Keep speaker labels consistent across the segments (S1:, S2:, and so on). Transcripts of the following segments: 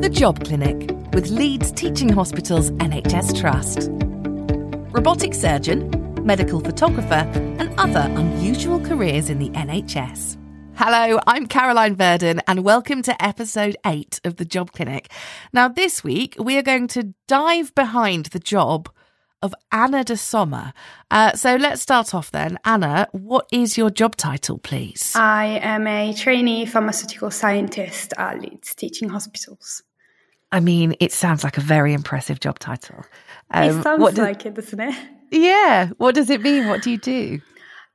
S1: The Job Clinic with Leeds Teaching Hospitals NHS Trust. Robotic surgeon, medical photographer, and other unusual careers in the NHS. Hello, I'm Caroline Verdon, and welcome to episode 8 of The Job Clinic. Now, this week we are going to dive behind the job of Anna Di Somma. Uh, so let's start off then. Anna, what is your job title, please?
S2: I am a trainee pharmaceutical scientist at Leeds Teaching Hospitals.
S1: I mean, it sounds like a very impressive job title.
S2: Um, it sounds like it, doesn't it?
S1: Yeah. What does it mean? What do you do?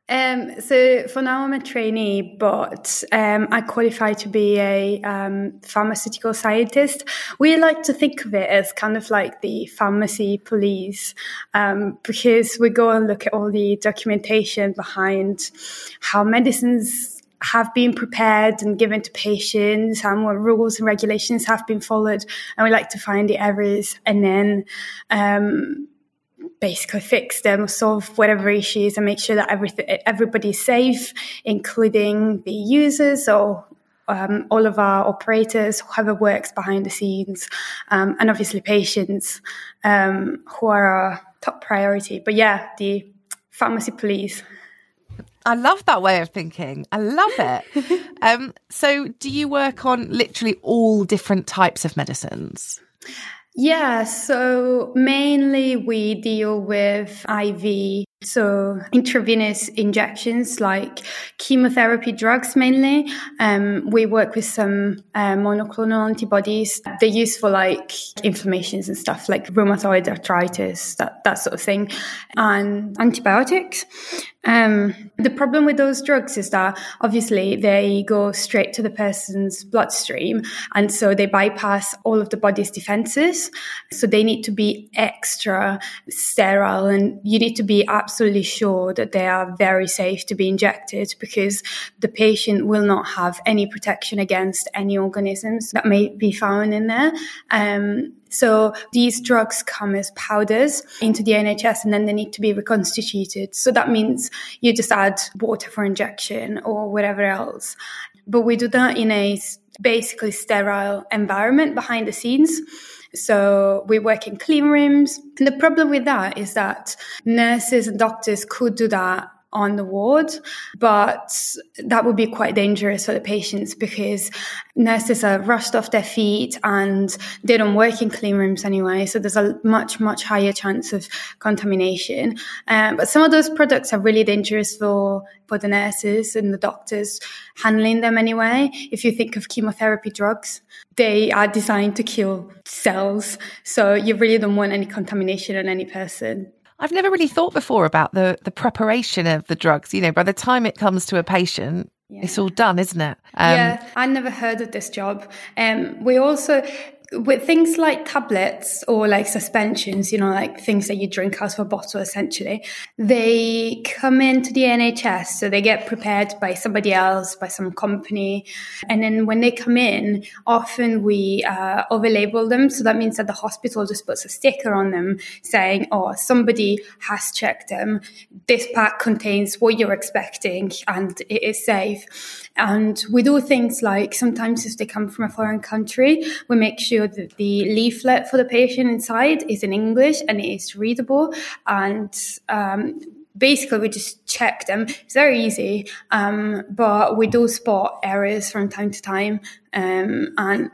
S2: Um, so for now, I'm a trainee, but um, I qualify to be a um, pharmaceutical scientist. We like to think of it as kind of like the pharmacy police, um, because we go and look at all the documentation behind how medicines have been prepared and given to patients and what rules and regulations have been followed. And we like to find the errors and then um, basically fix them, solve whatever issues, and make sure that everything everybody's safe, including the users or um, all of our operators, whoever works behind the scenes, um, and obviously patients um, who are our top priority. But yeah, the pharmacy police.
S1: I love that way of thinking. I love it. um, so, do you work on literally all different types of medicines?
S2: Yeah, so mainly we deal with IV, so intravenous injections like chemotherapy drugs mainly. Um, we work with some uh, monoclonal antibodies. They're used for like inflammations and stuff like rheumatoid arthritis, that, that sort of thing, and antibiotics. Um, the problem with those drugs is that obviously they go straight to the person's bloodstream, and so they bypass all of the body's defenses. So they need to be extra sterile, and you need to be absolutely sure that they are very safe to be injected because the patient will not have any protection against any organisms that may be found in there. Um, so these drugs come as powders into the NHS and then they need to be reconstituted. So that means you just add water for injection or whatever else. But we do that in a basically sterile environment behind the scenes. So we work in clean rooms. And the problem with that is that nurses and doctors could do that on the ward, but that would be quite dangerous for the patients because nurses are rushed off their feet and they don't work in clean rooms anyway. So there's a much, much higher chance of contamination. Um, but some of those products are really dangerous for, for the nurses and the doctors handling them anyway. If you think of chemotherapy drugs, they are designed to kill cells. So you really don't want any contamination on any person.
S1: I've never really thought before about the the preparation of the drugs. You know, by the time it comes to a patient, yeah. it's all done, isn't it?
S2: Um, yeah, I never heard of this job. Um, we also with things like tablets or like suspensions, you know, like things that you drink out of a bottle essentially, they come into the NHS. So they get prepared by somebody else, by some company. And then when they come in, often we uh, overlabel them. So that means that the hospital just puts a sticker on them saying, oh, somebody has checked them. This pack contains what you're expecting and it is safe. And we do things like sometimes if they come from a foreign country, we make sure the leaflet for the patient inside is in English and it is readable. And um, basically, we just check them. It's very easy, um, but we do spot errors from time to time. Um, and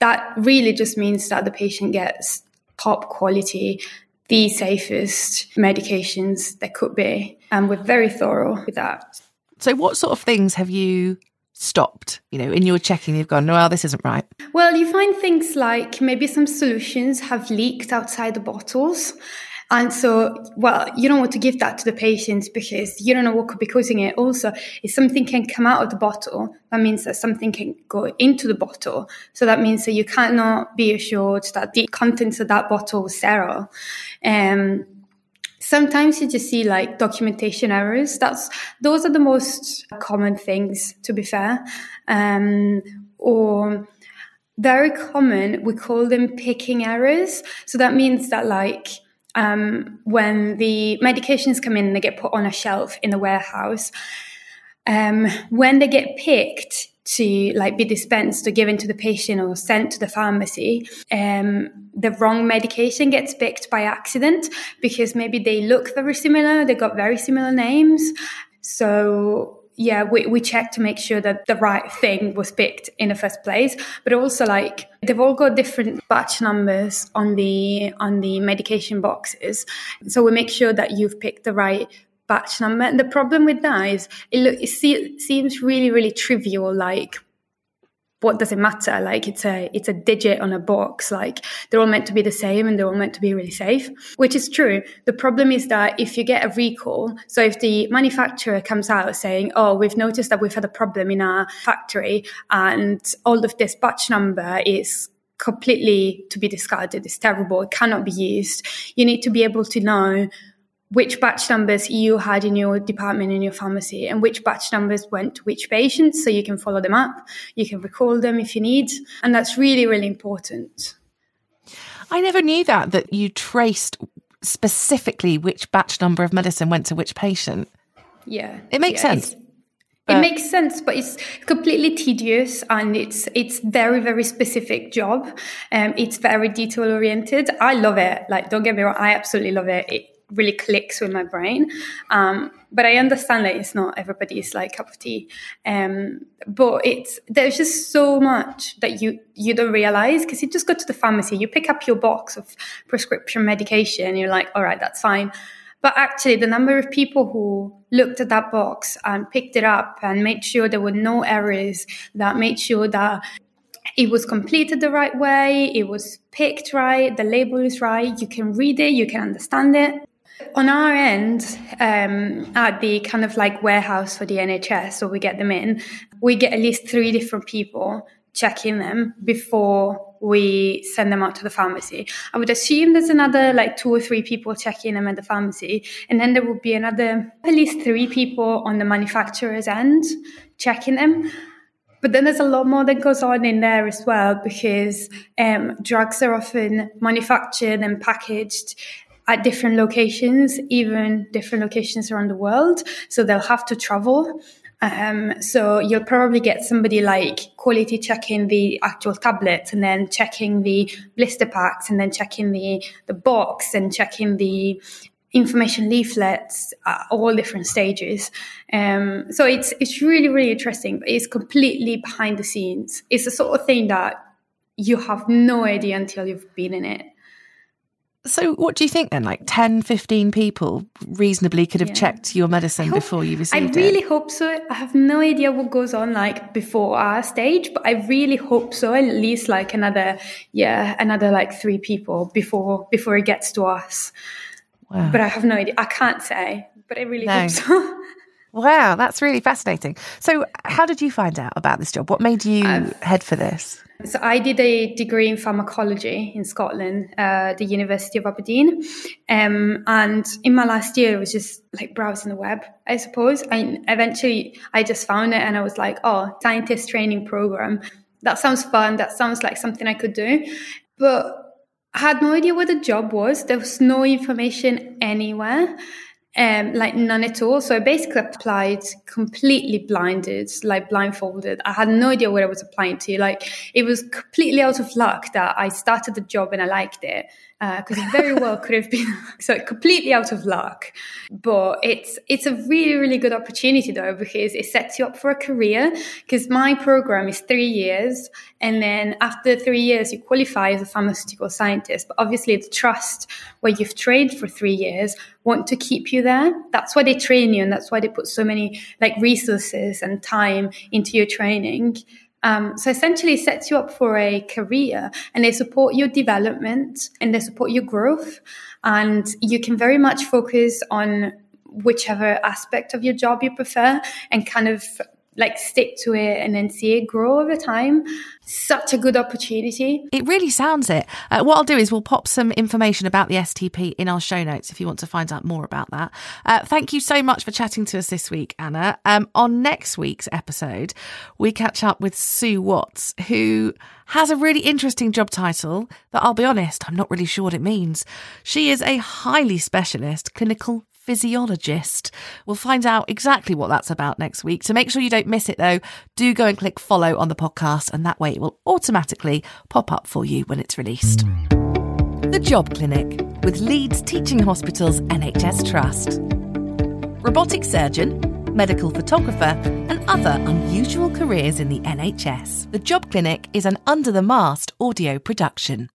S2: that really just means that the patient gets top quality the safest medications there could be. And we're very thorough with that.
S1: So, what sort of things have you stopped? You know, in your checking, you've gone, no, well, this isn't right.
S2: Well, you find things like maybe some solutions have leaked outside the bottles. And so, well, you don't want to give that to the patients because you don't know what could be causing it. Also, if something can come out of the bottle, that means that something can go into the bottle. So that means that you cannot be assured that the contents of that bottle is sterile. Um, Sometimes you just see like documentation errors. That's those are the most common things, to be fair. Um, or very common, we call them picking errors. So that means that like um, when the medications come in, they get put on a shelf in the warehouse. Um, when they get picked, to like be dispensed or given to the patient or sent to the pharmacy, um, the wrong medication gets picked by accident because maybe they look very similar, they got very similar names. So yeah, we, we check to make sure that the right thing was picked in the first place. But also like they've all got different batch numbers on the on the medication boxes. So we make sure that you've picked the right batch number. And the problem with that is it, look, it seems really, really trivial. Like, what does it matter? Like, it's a it's a digit on a box. Like, they're all meant to be the same, and they're all meant to be really safe, which is true. The problem is that if you get a recall, so if the manufacturer comes out saying, "Oh, we've noticed that we've had a problem in our factory, and all of this batch number is." completely to be discarded it's terrible it cannot be used you need to be able to know which batch numbers you had in your department in your pharmacy and which batch numbers went to which patients so you can follow them up you can recall them if you need and that's really really important
S1: i never knew that that you traced specifically which batch number of medicine went to which patient
S2: yeah
S1: it makes
S2: yeah,
S1: sense
S2: it makes sense, but it's completely tedious and it's it's very very specific job. Um, it's very detail oriented. I love it. Like, don't get me wrong, I absolutely love it. it really clicks with my brain. Um, but I understand that it's not everybody's like cup of tea. Um, but it's there's just so much that you you don't realize because you just go to the pharmacy, you pick up your box of prescription medication, you're like, all right, that's fine. But actually, the number of people who looked at that box and picked it up and made sure there were no errors, that made sure that it was completed the right way, it was picked right, the label is right, you can read it, you can understand it. On our end, um, at the kind of like warehouse for the NHS, so we get them in, we get at least three different people checking them before we send them out to the pharmacy. I would assume there's another like two or three people checking them at the pharmacy, and then there would be another at least three people on the manufacturer's end checking them. But then there's a lot more that goes on in there as well because um, drugs are often manufactured and packaged at different locations, even different locations around the world. So they'll have to travel. Um, so you'll probably get somebody like quality checking the actual tablets and then checking the blister packs and then checking the, the box and checking the information leaflets at all different stages. Um, so it's, it's really, really interesting, but it's completely behind the scenes. It's the sort of thing that you have no idea until you've been in it.
S1: So, what do you think then? Like 10, 15 people reasonably could have yeah. checked your medicine hope, before you received
S2: it? I really
S1: it.
S2: hope so. I have no idea what goes on like before our stage, but I really hope so. At least like another, yeah, another like three people before before it gets to us. Wow. But I have no idea. I can't say, but I really no. hope so.
S1: wow, that's really fascinating. So, how did you find out about this job? What made you I've, head for this?
S2: So I did a degree in pharmacology in Scotland, uh, the University of Aberdeen, um, and in my last year, it was just like browsing the web, I suppose. And eventually, I just found it, and I was like, "Oh, scientist training program. That sounds fun. That sounds like something I could do." But I had no idea what the job was. There was no information anywhere um, like none at all. So I basically applied completely blinded, like blindfolded. I had no idea what I was applying to. Like it was completely out of luck that I started the job and I liked it because uh, it very well could have been so completely out of luck. But it's it's a really really good opportunity though because it sets you up for a career. Because my program is three years, and then after three years you qualify as a pharmaceutical scientist. But obviously the trust where you've trained for three years want to keep you there. That's why they train you, and that's why they put so many like resources and time into your training. Um, so essentially, sets you up for a career and they support your development and they support your growth. And you can very much focus on whichever aspect of your job you prefer and kind of like stick to it and then see it grow over time. Such a good opportunity.
S1: It really sounds it. Uh, what I'll do is we'll pop some information about the STP in our show notes if you want to find out more about that. Uh, thank you so much for chatting to us this week, Anna. Um, on next week's episode, we catch up with Sue Watts, who has a really interesting job title that I'll be honest, I'm not really sure what it means. She is a highly specialist clinical physiologist. We'll find out exactly what that's about next week. So make sure you don't miss it though. Do go and click follow on the podcast, and that way it will automatically pop up for you when it's released. The Job Clinic with Leeds Teaching Hospitals NHS Trust. Robotic surgeon, medical photographer, and other unusual careers in the NHS. The Job Clinic is an under the mast audio production.